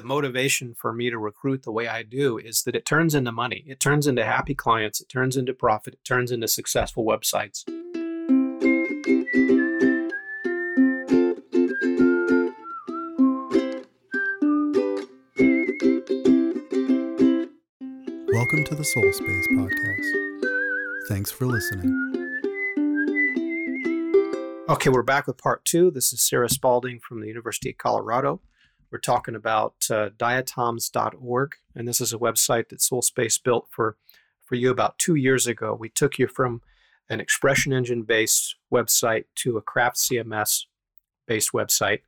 the motivation for me to recruit the way I do is that it turns into money. It turns into happy clients, it turns into profit, it turns into successful websites. Welcome to the Soul Space Podcast. Thanks for listening. Okay, we're back with part two. This is Sarah Spaulding from the University of Colorado. We're talking about uh, diatoms.org, and this is a website that SoulSpace built for, for you about two years ago. We took you from an expression engine based website to a craft CMS based website.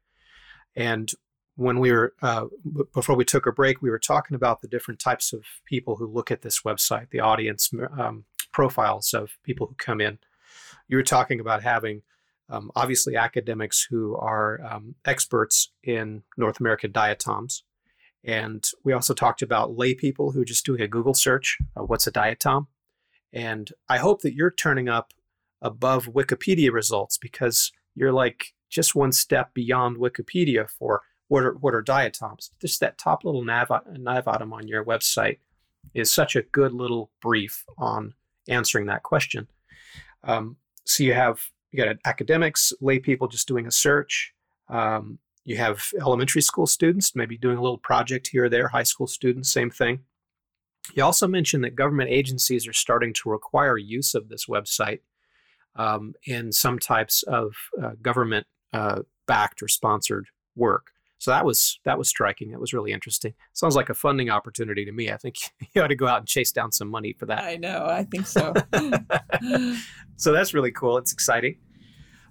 And when we were, uh, before we took a break, we were talking about the different types of people who look at this website, the audience um, profiles of people who come in. You were talking about having um, obviously academics who are um, experts in North American diatoms. And we also talked about lay people who are just doing a Google search, uh, what's a diatom? And I hope that you're turning up above Wikipedia results because you're like just one step beyond Wikipedia for what are, what are diatoms. Just that top little nav, nav item on your website is such a good little brief on answering that question. Um, so you have you got academics, lay people just doing a search. Um, you have elementary school students, maybe doing a little project here or there, high school students, same thing. You also mentioned that government agencies are starting to require use of this website um, in some types of uh, government uh, backed or sponsored work. So that was that was striking. That was really interesting. Sounds like a funding opportunity to me. I think you ought to go out and chase down some money for that. I know. I think so. so that's really cool. It's exciting.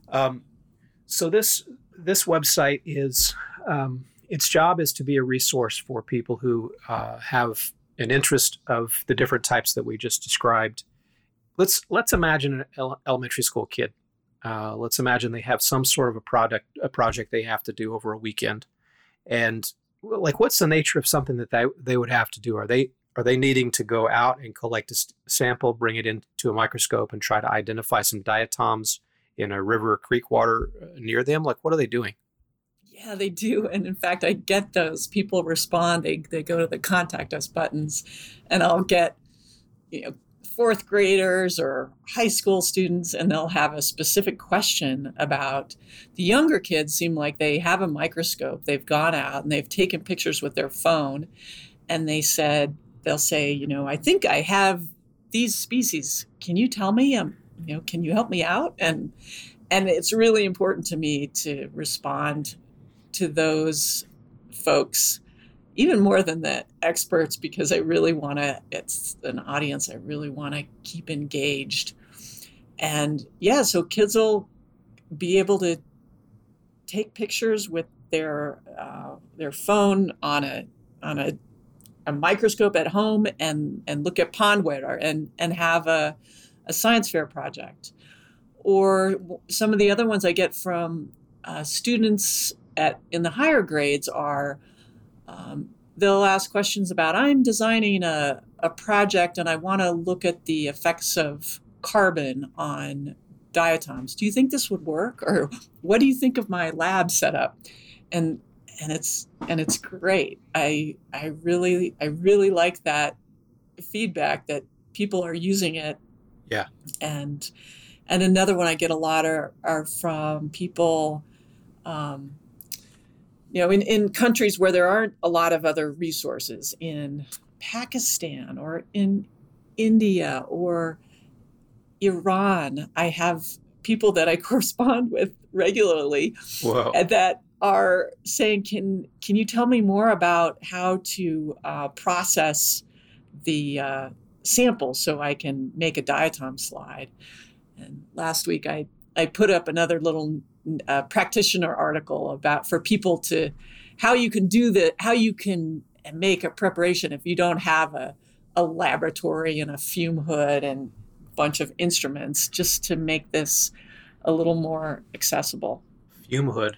Um, so this this website is um, its job is to be a resource for people who uh, have an interest of the different types that we just described. Let's let's imagine an elementary school kid. Uh, let's imagine they have some sort of a product a project they have to do over a weekend and like what's the nature of something that they, they would have to do? Are they are they needing to go out and collect a sample bring it into a microscope and try to identify some diatoms in a river or creek water uh, near them? Like what are they doing? Yeah they do. And in fact i get those. People respond. They, they go to the contact us buttons and i'll get you know fourth graders or high school students and they'll have a specific question about the younger kids seem like they have a microscope they've gone out and they've taken pictures with their phone and they said they'll say you know i think i have these species. Can you tell me um, you know can you help me out? And and it's really important to me to respond to those folks even more than the experts because I really want to, it's an audience I really want to keep engaged. And yeah, so kids will be able to take pictures with their uh, their phone on a on a, a microscope at home and and look at pond water and and have a, a science fair project. Or some of the other ones I get from uh, students at in the higher grades are um, they'll ask questions about I'm designing a, a project and I want to look at the effects of carbon on diatoms. Do you think this would work? Or what do you think of my lab setup? And and it's and it's great. I I really I really like that feedback that people are using it. Yeah. And and another one I get a lot are, are from people um, you know, in, in countries where there aren't a lot of other resources, in Pakistan or in India or Iran, I have people that I correspond with regularly that are saying, "Can can you tell me more about how to uh, process the uh, sample so I can make a diatom slide?" And last week I I put up another little a practitioner article about for people to how you can do the how you can make a preparation if you don't have a, a laboratory and a fume hood and a bunch of instruments just to make this a little more accessible. Fume hood?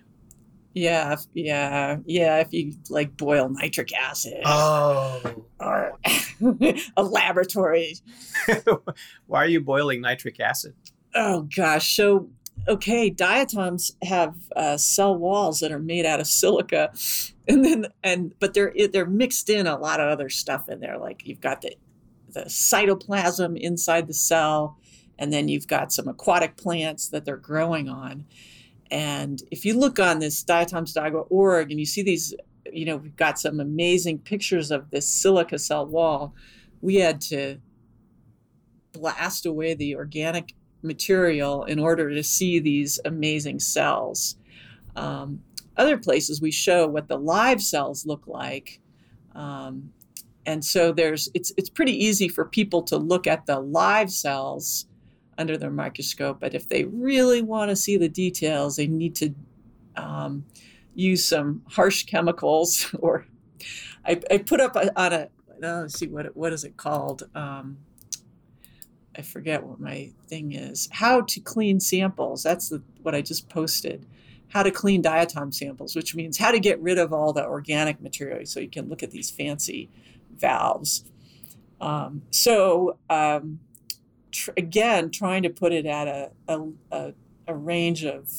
Yeah yeah yeah if you like boil nitric acid. Oh. Or a laboratory. Why are you boiling nitric acid? Oh gosh so okay, diatoms have uh, cell walls that are made out of silica, and then and but they're they're mixed in a lot of other stuff in there. Like you've got the the cytoplasm inside the cell, and then you've got some aquatic plants that they're growing on. And if you look on this diatoms.org and you see these, you know, we've got some amazing pictures of this silica cell wall. We had to blast away the organic material in order to see these amazing cells. Um, other places we show what the live cells look like. Um, and so there's it's it's pretty easy for people to look at the live cells under their microscope, but if they really want to see the details, they need to um, use some harsh chemicals. Or I, I put up a, on a let's see what what is it called. Um, I forget what my thing is. How to clean samples. That's the, what I just posted. How to clean diatom samples, which means how to get rid of all the organic material so you can look at these fancy valves. Um, so, um, tr- again, trying to put it at a, a, a, a range of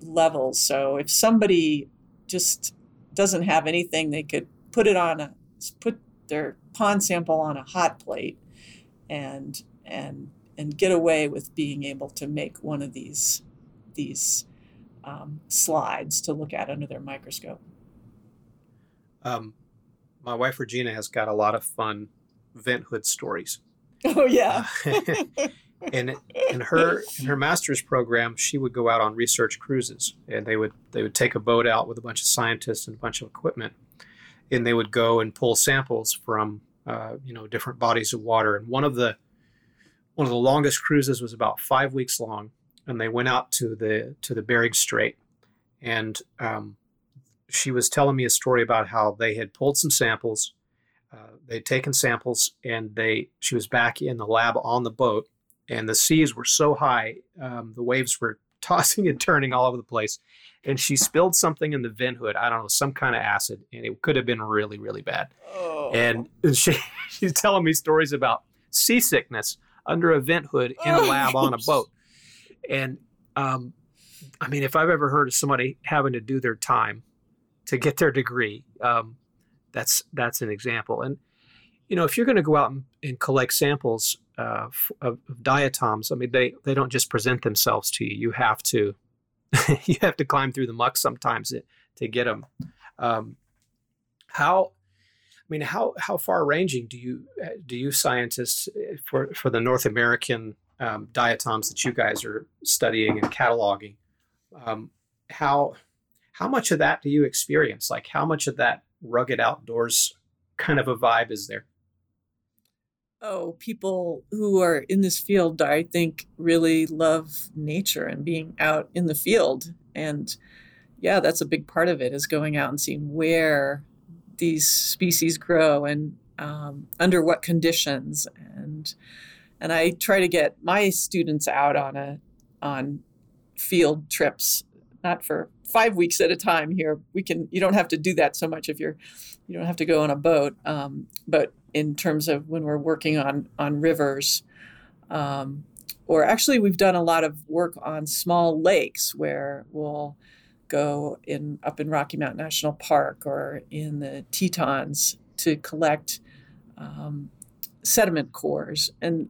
levels. So, if somebody just doesn't have anything, they could put it on a put their pond sample on a hot plate and and and get away with being able to make one of these these um, slides to look at under their microscope. Um, my wife Regina has got a lot of fun vent hood stories. Oh yeah. Uh, and in her in her master's program, she would go out on research cruises, and they would they would take a boat out with a bunch of scientists and a bunch of equipment, and they would go and pull samples from uh, you know different bodies of water. And one of the one of the longest cruises was about five weeks long, and they went out to the to the Bering Strait, and um, she was telling me a story about how they had pulled some samples, uh, they'd taken samples, and they she was back in the lab on the boat, and the seas were so high, um, the waves were tossing and turning all over the place, and she spilled something in the vent hood. I don't know, some kind of acid, and it could have been really really bad. Oh. And she she's telling me stories about seasickness under a vent hood in a Oh, lab on a boat. And um, I mean, if I've ever heard of somebody having to do their time to get their degree, um, that's that's an example. And you know, if you're going to go out and, and collect samples uh, of, of diatoms, I mean, they they don't just present themselves to you. You have to you have to climb through the muck sometimes to, to get them. Um, how mean, how how far ranging do you uh, do you scientists uh, for for the North American um, diatoms that you guys are studying and cataloging? Um, how how much of that do you experience? Like, how much of that rugged outdoors kind of a vibe is there? Oh, people who are in this field, I think, really love nature and being out in the field. And yeah, that's a big part of it is going out and seeing where these species grow and um, under what conditions. And and I try to get my students out on a on field trips, not for five weeks at a time. Here, we can. You don't have to do that so much if you're. You don't have to go on a boat, um, but in terms of when we're working on on rivers um, or actually we've done a lot of work on small lakes where we'll go in up in rocky mountain national park or in the tetons to collect um, sediment cores and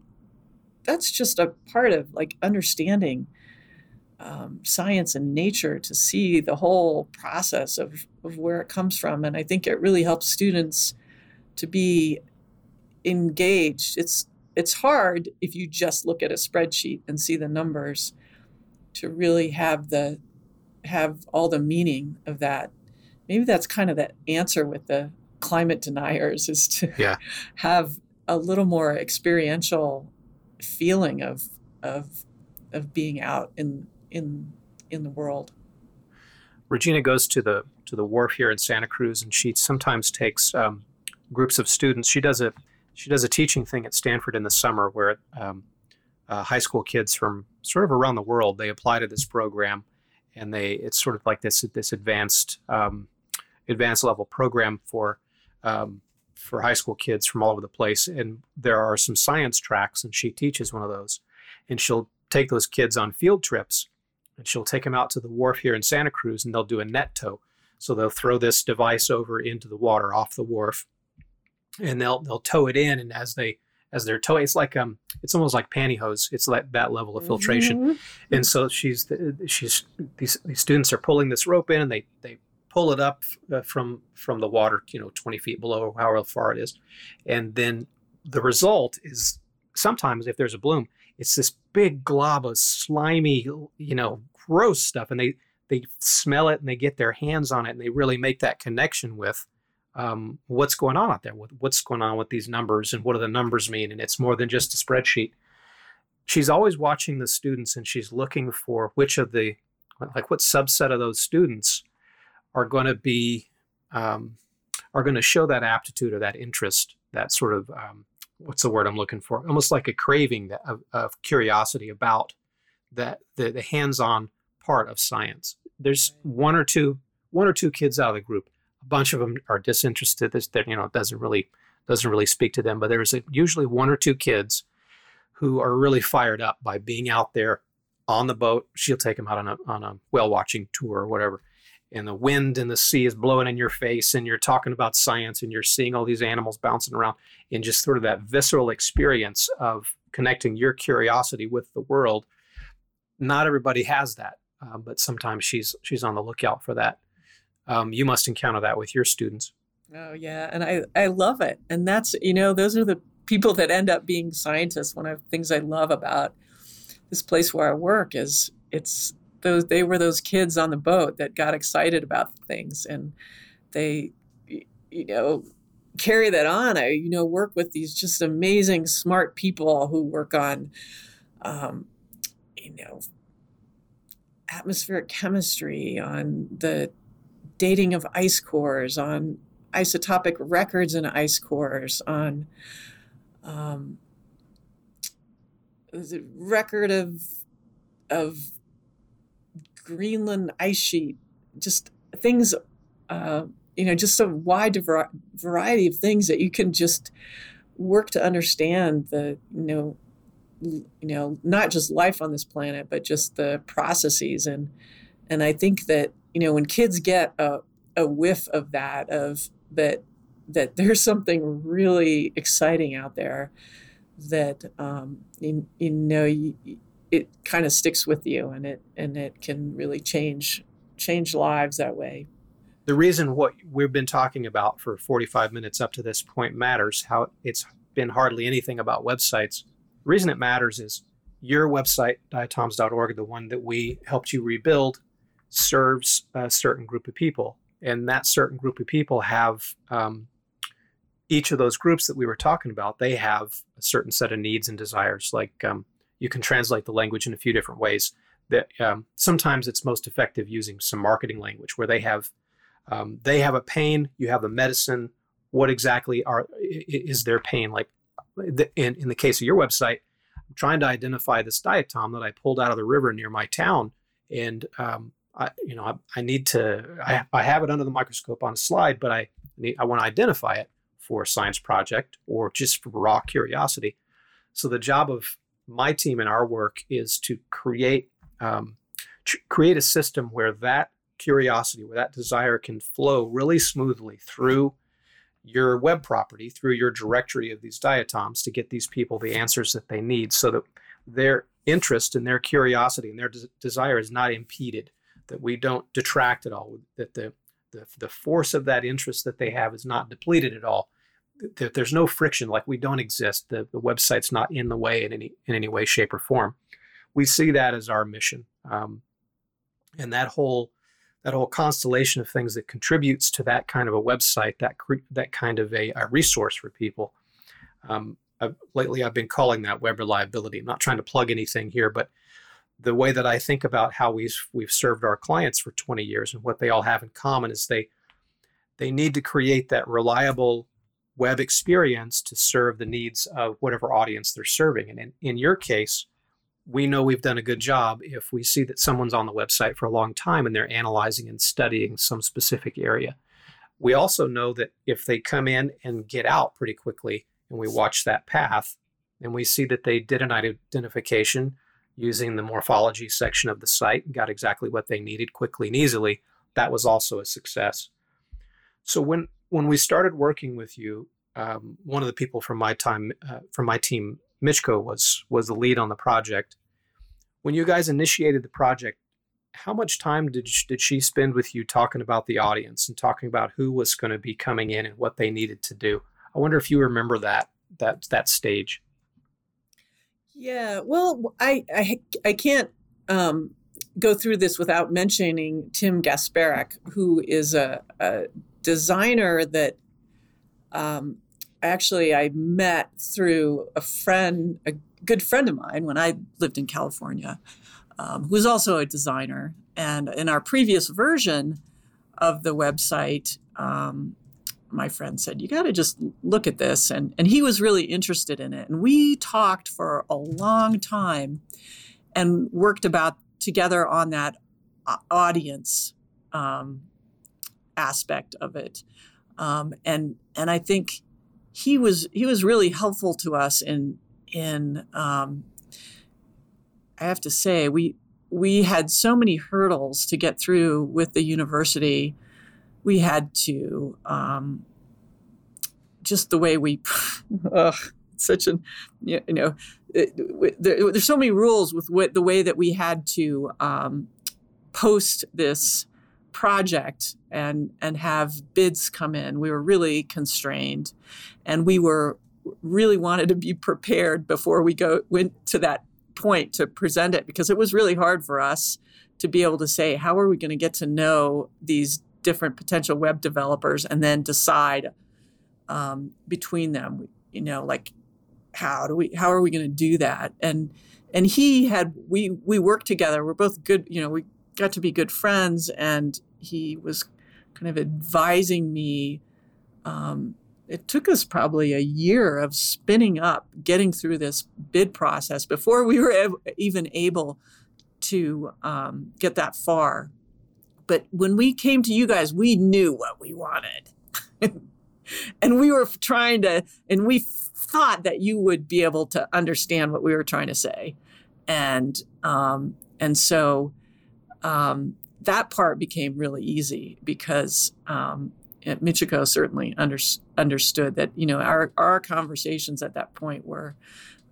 that's just a part of like understanding um, science and nature to see the whole process of, of where it comes from and i think it really helps students to be engaged. It's it's hard if you just look at a spreadsheet and see the numbers to really have the have all the meaning of that. Maybe that's kind of the answer with the climate deniers is to Yeah. have a little more experiential feeling of of of being out in in in the world. Regina goes to the to the wharf here in Santa Cruz, and she sometimes takes um, groups of students. She does a she does a teaching thing at Stanford in the summer, where um, uh, high school kids from sort of around the world they apply to this program, and they it's sort of like this this advanced um, advanced level program for um, for high school kids from all over the place. And there are some science tracks, and she teaches one of those, and she'll take those kids on field trips and she'll take them out to the wharf here in Santa Cruz, and they'll do a net tow. So they'll throw this device over into the water off the wharf, and they'll they'll tow it in. And as they as they're towing, it's like um, it's almost like pantyhose. It's like that level of filtration. Mm-hmm. And so she's she's these these students are pulling this rope in, and they they pull it up uh, from from the water, you know, 20 feet below or however far it is, and then the result is sometimes if there's a bloom, it's this big glob of slimy, you know, gross stuff, and they they smell it and they get their hands on it and they really make that connection with um, what's going on out there, what, what's going on with these numbers and what do the numbers mean, and it's more than just a spreadsheet. She's always watching the students and she's looking for which of the like what subset of those students are going to be um, are going to show that aptitude or that interest, that sort of um, what's the word I'm looking for? Almost like a craving that, of, of curiosity about that the, the hands-on part of science. There's one or two one or two kids out of the group. A bunch of them are disinterested. This you know doesn't really doesn't really speak to them. But there's usually one or two kids who are really fired up by being out there on the boat. She'll take them out on a on a whale watching tour or whatever, and the wind and the sea is blowing in your face, and you're talking about science, and you're seeing all these animals bouncing around, and just sort of that visceral experience of connecting your curiosity with the world. Not everybody has that uh, but sometimes she's she's on the lookout for that. Um, you must encounter that with your students. Oh yeah, and I I love it, and that's you know those are the people that end up being scientists. One of the things I love about this place where I work is it's those they were those kids on the boat that got excited about things, and they you know carry that on. I you know work with these just amazing smart people who work on um, you know atmospheric chemistry, on the dating of ice cores, on isotopic records in ice cores, on um, the record of of Greenland ice sheet, just things, uh, you know, just a wide variety of things that you can just work to understand the, you know, you know not just life on this planet but just the processes. And and i think that you know when kids get a, a whiff of that of that that there's something really exciting out there that um, you, you know you, it kind of sticks with you and it and it can really change change lives that way. The reason what we've been talking about for 45 minutes up to this point matters how it's been hardly anything about websites. The reason it matters is your website, diatoms.org, the one that we helped you rebuild, serves a certain group of people. And that certain group of people have um, each of those groups that we were talking about, they have a certain set of needs and desires. Like um, you can translate the language in a few different ways. That um, sometimes it's most effective using some marketing language where they have um, they have a pain, you have the medicine. What exactly are is their pain? Like in, in the case of your website, I'm trying to identify this diatom that I pulled out of the river near my town. And, um, I, you know, I, I need to, I, I, have it under the microscope on a slide, but I need, I want to identify it for a science project or just for raw curiosity. So the job of my team and our work is to create, um, tr- create a system where that curiosity, where that desire can flow really smoothly through your web property through your directory of these diatoms to get these people the answers that they need so that their interest and their curiosity and their des- desire is not impeded, that we don't detract at all, that the, the, the force of that interest that they have is not depleted at all, that there's no friction, like we don't exist, the, the website's not in the way in any, in any way, shape, or form. We see that as our mission. Um, and that whole that whole constellation of things that contributes to that kind of a website, that that kind of a, a resource for people. Um, I've, lately, I've been calling that web reliability. I'm not trying to plug anything here, but the way that I think about how we've we've served our clients for 20 years and what they all have in common is they they need to create that reliable web experience to serve the needs of whatever audience they're serving. And in, in your case, we know we've done a good job if we see that someone's on the website for a long time and they're analyzing and studying some specific area. We also know that if they come in and get out pretty quickly and we watch that path and we see that they did an identification, using the morphology section of the site got exactly what they needed quickly and easily. That was also a success. So when when we started working with you, um, one of the people from my time uh, from my team, Michiko, was was the lead on the project. When you guys initiated the project, how much time did she, did she spend with you talking about the audience and talking about who was going to be coming in and what they needed to do? I wonder if you remember that that that stage. Yeah, well, I I, I can't um, go through this without mentioning Tim Gasparek, who is a, a designer that um, actually I met through a friend, a good friend of mine when I lived in California, um, who was also a designer. And in our previous version of the website, um, my friend said, You got to just look at this. And, and he was really interested in it. And we talked for a long time and worked about together on that uh, audience um, aspect of it. Um, and and I think he was he was really helpful to us in in um, I have to say we we had so many hurdles to get through with the university we had to um, just the way we such an you know it, there, there's so many rules with what, the way that we had to um, post this project and and have bids come in. We were really constrained and we were really wanted to be prepared before we go went to that point to present it because it was really hard for us to be able to say how are we going to get to know these different potential web developers and then decide um, between them you know like how do we how are we going to do that? And and he had we we worked together. We're both good you know we got to be good friends and he was kind of advising me um, it took us probably a year of spinning up getting through this bid process before we were even able to um, get that far but when we came to you guys, we knew what we wanted. and we were trying to, and we thought that you would be able to understand what we were trying to say. And, um, and so um, that part became really easy because um, Michiko certainly under, understood that, you know, our, our conversations at that point were,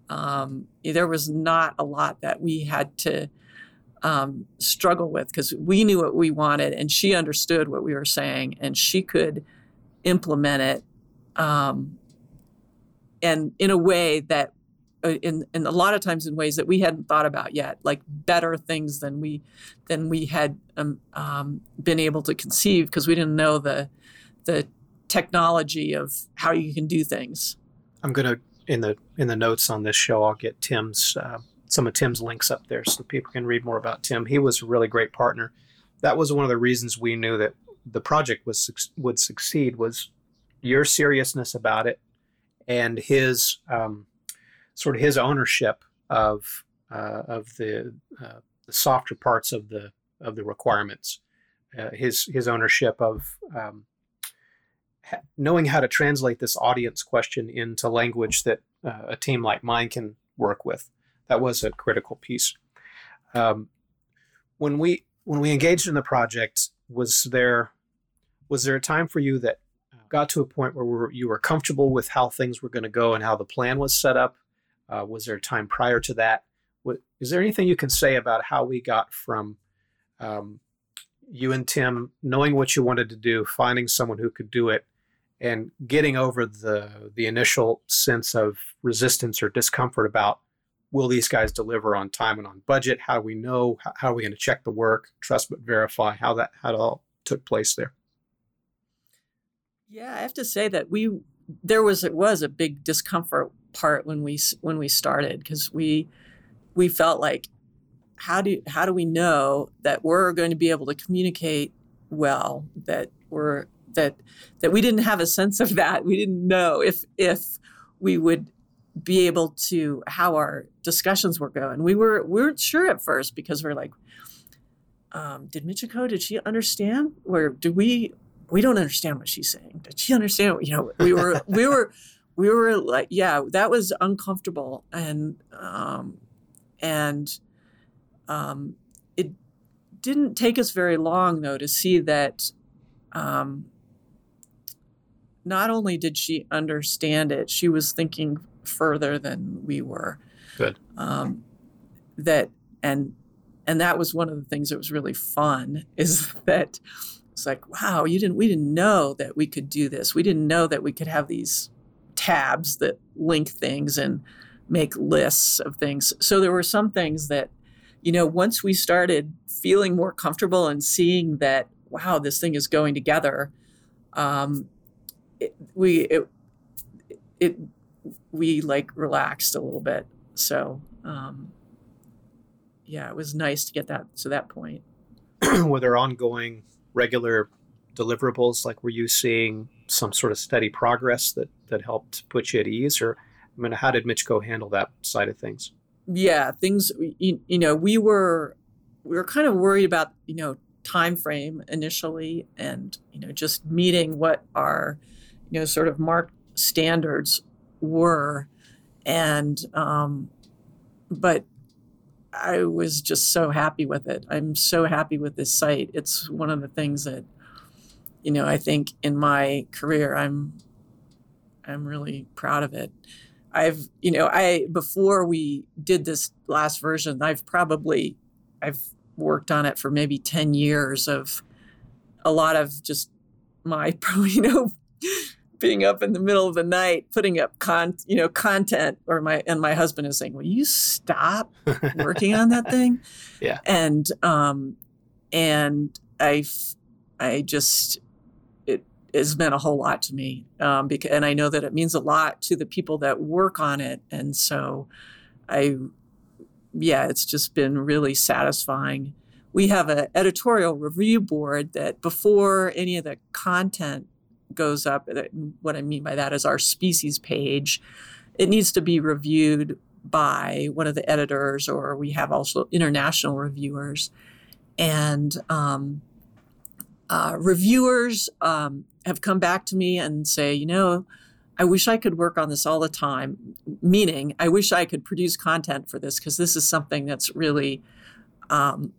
um, there was not a lot that we had to um, struggle with because we knew what we wanted and she understood what we were saying and she could implement it um, and in a way that uh, in, in a lot of times in ways that we hadn't thought about yet like better things than we than we had um, um been able to conceive because we didn't know the the technology of how you can do things. I'm to in the in the notes on this show i'll get tim's uh, some of Tim's links up there so people can read more about Tim. He was a really great partner. That was one of the reasons we knew that the project was would succeed was your seriousness about it and his um, sort of his ownership of uh, of the uh, the softer parts of the of the requirements. Uh, his his ownership of um, ha- knowing how to translate this audience question into language that uh, a team like mine can work with that was a critical piece. Um, when we when we engaged in the project, was there was there a time for you that got to a point where we were, you were comfortable with how things were going to go and how the plan was set up? Uh, was there a time prior to that? What, is there anything you can say about how we got from um, you and Tim knowing what you wanted to do, finding someone who could do it, and getting over the the initial sense of resistance or discomfort about will these guys deliver on time and on budget? How do we know? How are we going to check the work? Trust but verify. How that how it all took place there. Yeah, I have to say that we there was it was a big discomfort part when we when we started because we we felt like how do how do we know that we're going to be able to communicate well that we're that that we didn't have a sense of that we didn't know if if we would be able to how our discussions were going. We were we weren't sure at first because we're like, um, did Michiko did she understand? Or do we we don't understand what she's saying? Did she understand? You know, we were we were we were like, yeah, that was uncomfortable and um, and um, it didn't take us very long, though, to see that um, not only did she understand it, she was thinking further than we were. Good. Um, that and and that was one of the things that was really fun is that it's like wow you didn't we didn't know that we could do this we didn't know that we could have these tabs that link things and make lists of things so there were some things that you know once we started feeling more comfortable and seeing that wow this thing is going together um, it, we it, it we like relaxed a little bit so um, yeah, it was nice to get that to that point. were there ongoing regular deliverables? Like, were you seeing some sort of steady progress that that helped put you at ease, or I mean, how did Michiko handle that side of things? Yeah, things you, you know we were we were kind of worried about you know time frame initially, and you know just meeting what our you know sort of marked standards were, and um, but I was just so happy with it. I'm so happy with this site. It's one of the things that, you know, I think in my career, I'm, I'm really proud of it. I've, you know, I before we did this last version, I've probably, I've worked on it for maybe ten years of a lot of just my, you know, being up in the middle of the night putting up con you know content or my and my husband is saying will you stop working on that thing? Yeah. And um and i i just it has meant a whole lot to me um because and i know that it means a lot to the people that work on it and so i yeah it's just been really satisfying. We have an editorial review board that before any of the content goes up. What I mean by that is our species page. It needs to be reviewed by one of the editors, or we have also international reviewers. And um, uh, reviewers um, have come back to me and say, you know, I wish I could work on this all the time. Meaning, I wish I could produce content for this because this is something that's really um,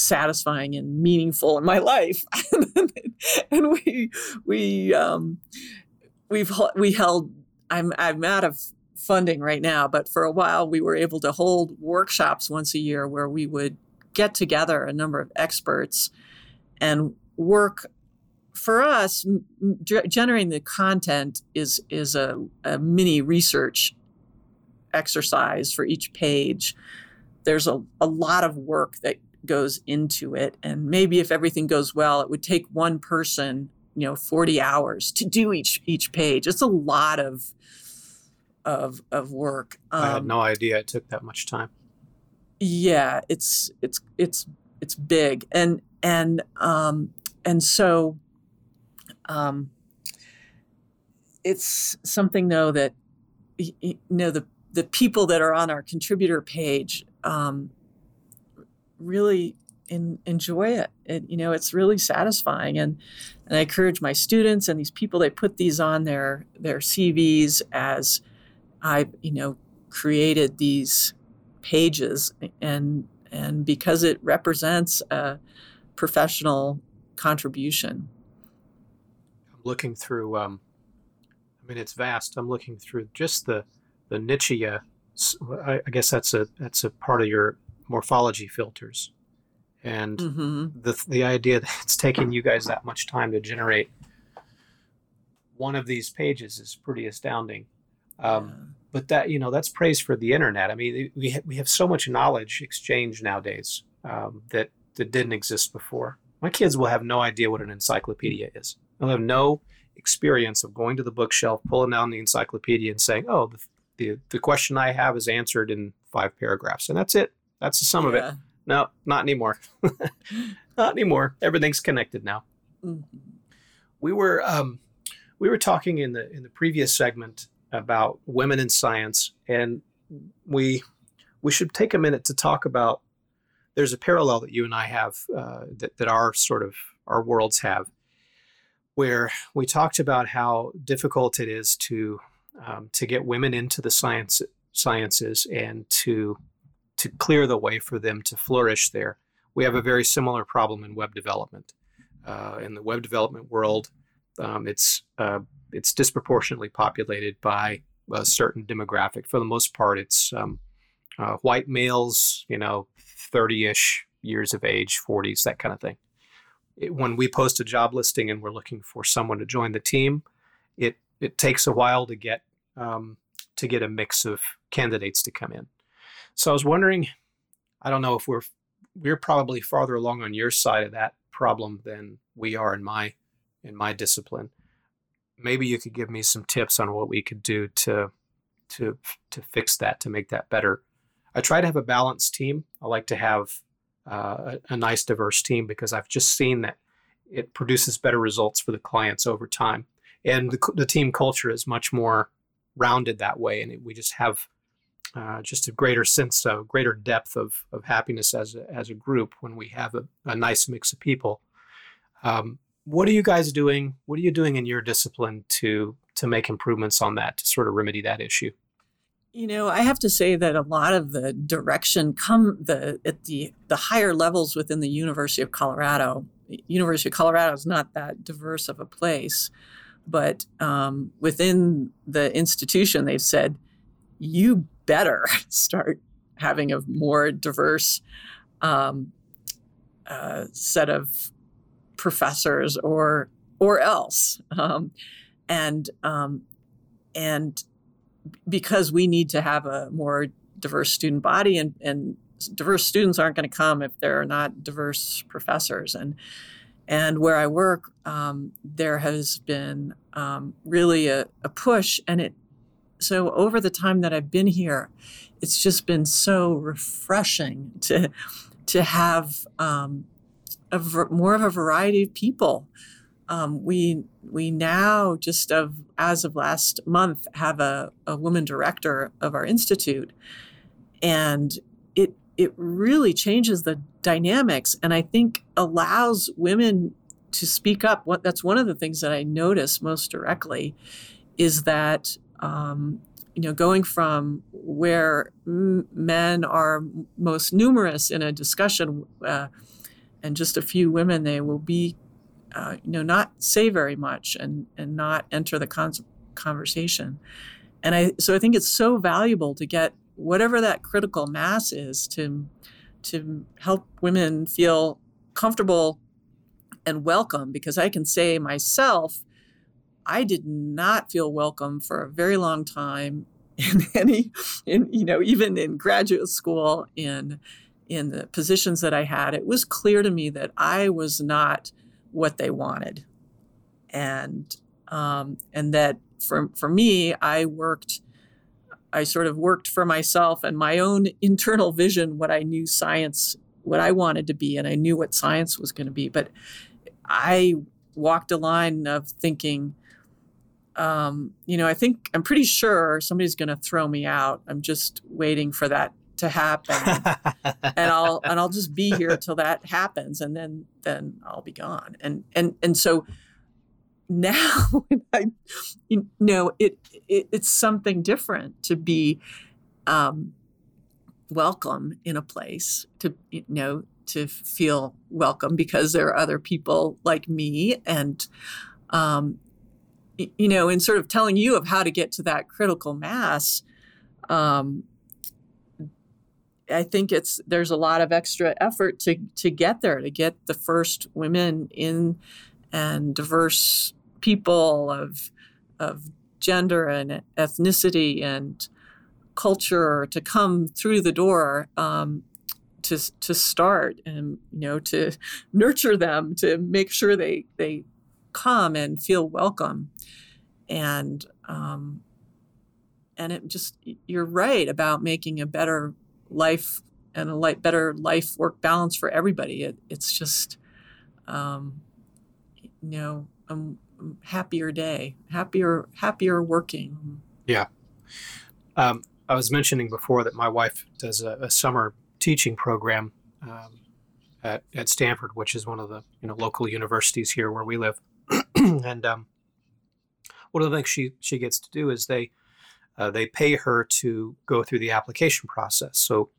satisfying and meaningful in my life. and we we um, we've we held. I'm I'm out of funding right now, but for a while we were able to hold workshops once a year where we would get together a number of experts and work for us generating the content is is a, a mini research exercise for each page there's a, a lot of work that goes into it. And maybe if everything goes well, it would take one person, you know, 40 hours to do each each page. It's a lot of of of work. Um, I had um, no idea it took that much time. Yeah, it's it's it's it's big. And and um and so um it's something though that you know the the people that are on our contributor page um, really in, enjoy it. it. You know, it's really satisfying, and and I encourage my students and these people. They put these on their their CVs as I, you know, created these pages, and and because it represents a professional contribution. I'm looking through. Um, I mean, it's vast. I'm looking through just the the Nitzschia. I, I guess that's a that's a part of your morphology filters. And mm-hmm. the, the idea that it's taking you guys that much time to generate one of these pages is pretty astounding. Um, yeah. But that, you know, that's praise for the internet. I mean, we, ha- we have so much knowledge exchange nowadays um, that, that didn't exist before. My kids will have no idea what an encyclopedia is. They'll have no experience of going to the bookshelf, pulling down the encyclopedia, and saying, "Oh, the, the, the question I have is answered in five paragraphs," and that's it. That's the sum yeah. of it. No, not anymore. not anymore. Everything's connected now. Mm-hmm. We were um, we were talking in the in the previous segment about women in science, and we we should take a minute to talk about. There's a parallel that you and I have uh, that that our sort of our worlds have, where we talked about how difficult it is to um, to get women into the science sciences and to to clear the way for them to flourish there. We have a very similar problem in web development. Uh, in the web development world, um, it's uh, it's disproportionately populated by a certain demographic. For the most part, it's um, uh, white males, you know, 30-ish years of age, 40s, that kind of thing. It, when we post a job listing and we're looking for someone to join the team, it it takes a while to get um, to get a mix of candidates to come in. So I was wondering, I don't know if we're we're probably farther along on your side of that problem than we are in my in my discipline. Maybe you could give me some tips on what we could do to to to fix that to make that better. I try to have a balanced team. I like to have uh, a, nice diverse team because I've just seen that it produces better results for the clients over time. And the, the team culture is much more rounded that way, and it, we just have uh, just a greater sense of greater depth of, of happiness as a, as a group when we have a, a nice mix of people. Um, what are you guys doing? What are you doing in your discipline to to make improvements on that to sort of remedy that issue? You know, I have to say that a lot of the direction come the at the the higher levels within the University of Colorado. University of Colorado is not that diverse of a place, but um, within the institution, they've said you better start having a more diverse um, uh, set of professors or or else. Um, and um, and because we need to have a more diverse student body and, and diverse students aren't going to come if there are not diverse professors. And and where I work um, there has been um, really a, a push and it so over the time that I've been here, it's just been so refreshing to to have um, a, more of a variety of people. Um, we we now just of as of last month have a, a woman director of our institute, and it it really changes the dynamics, and I think allows women to speak up. What that's one of the things that I notice most directly is that um, you know, going from where m- men are most numerous in a discussion, uh, and just a few women, they will be, uh, you know, not say very much and and not enter the con- conversation. And I so I think it's so valuable to get whatever that critical mass is to to help women feel comfortable and welcome because I can say myself I did not feel welcome for a very long time in any, in you know, even in graduate school, in in the positions that I had. It was clear to me that I was not what they wanted, and um, and that for for me, I worked. I sort of worked for myself and my own internal vision, what I knew science, what I wanted to be, and I knew what science was going to be. But I walked a line of thinking, um, you know, I think I'm pretty sure somebody's going to throw me out. I'm just waiting for that to happen, and I'll and I'll just be here till that happens, and then then I'll be gone. And and and so now, I, you know, it, it it's something different to be um, welcome in a place to you know to feel welcome because there are other people like me and um, you know, in sort of telling you of how to get to that critical mass, um, I think it's there's a lot of extra effort to to get there to get the first women in and diverse people of of gender and ethnicity and culture to come through the door um, to to start and you know to nurture them to make sure they they come and feel welcome and um, and it just you're right about making a better life and a light, better life work balance for everybody. It, it's just um, you know a, happier day, happier happier working. Yeah. Um, I was mentioning before that my wife does a, a summer teaching program um, at, at Stanford, which is one of the you know local universities here where we live, and um, one of the things she she gets to do is they uh, they pay her to go through the application process. So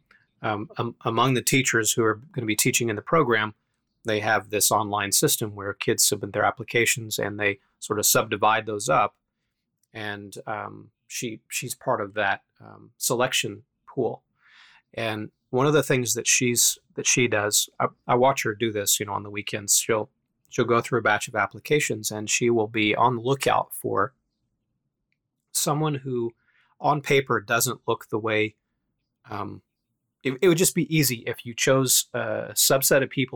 um, um, among the teachers who are going to be teaching in the program, they have this online system where kids submit their applications and they sort of subdivide those up. And um, she she's part of that um, selection pool. And one of the things that she's that she does, I, I watch her do this. You know, on the weekends, she'll she'll go through a batch of applications and she will be on the lookout for someone who, on paper, doesn't look the way um, it, it would just be easy if you chose a subset of people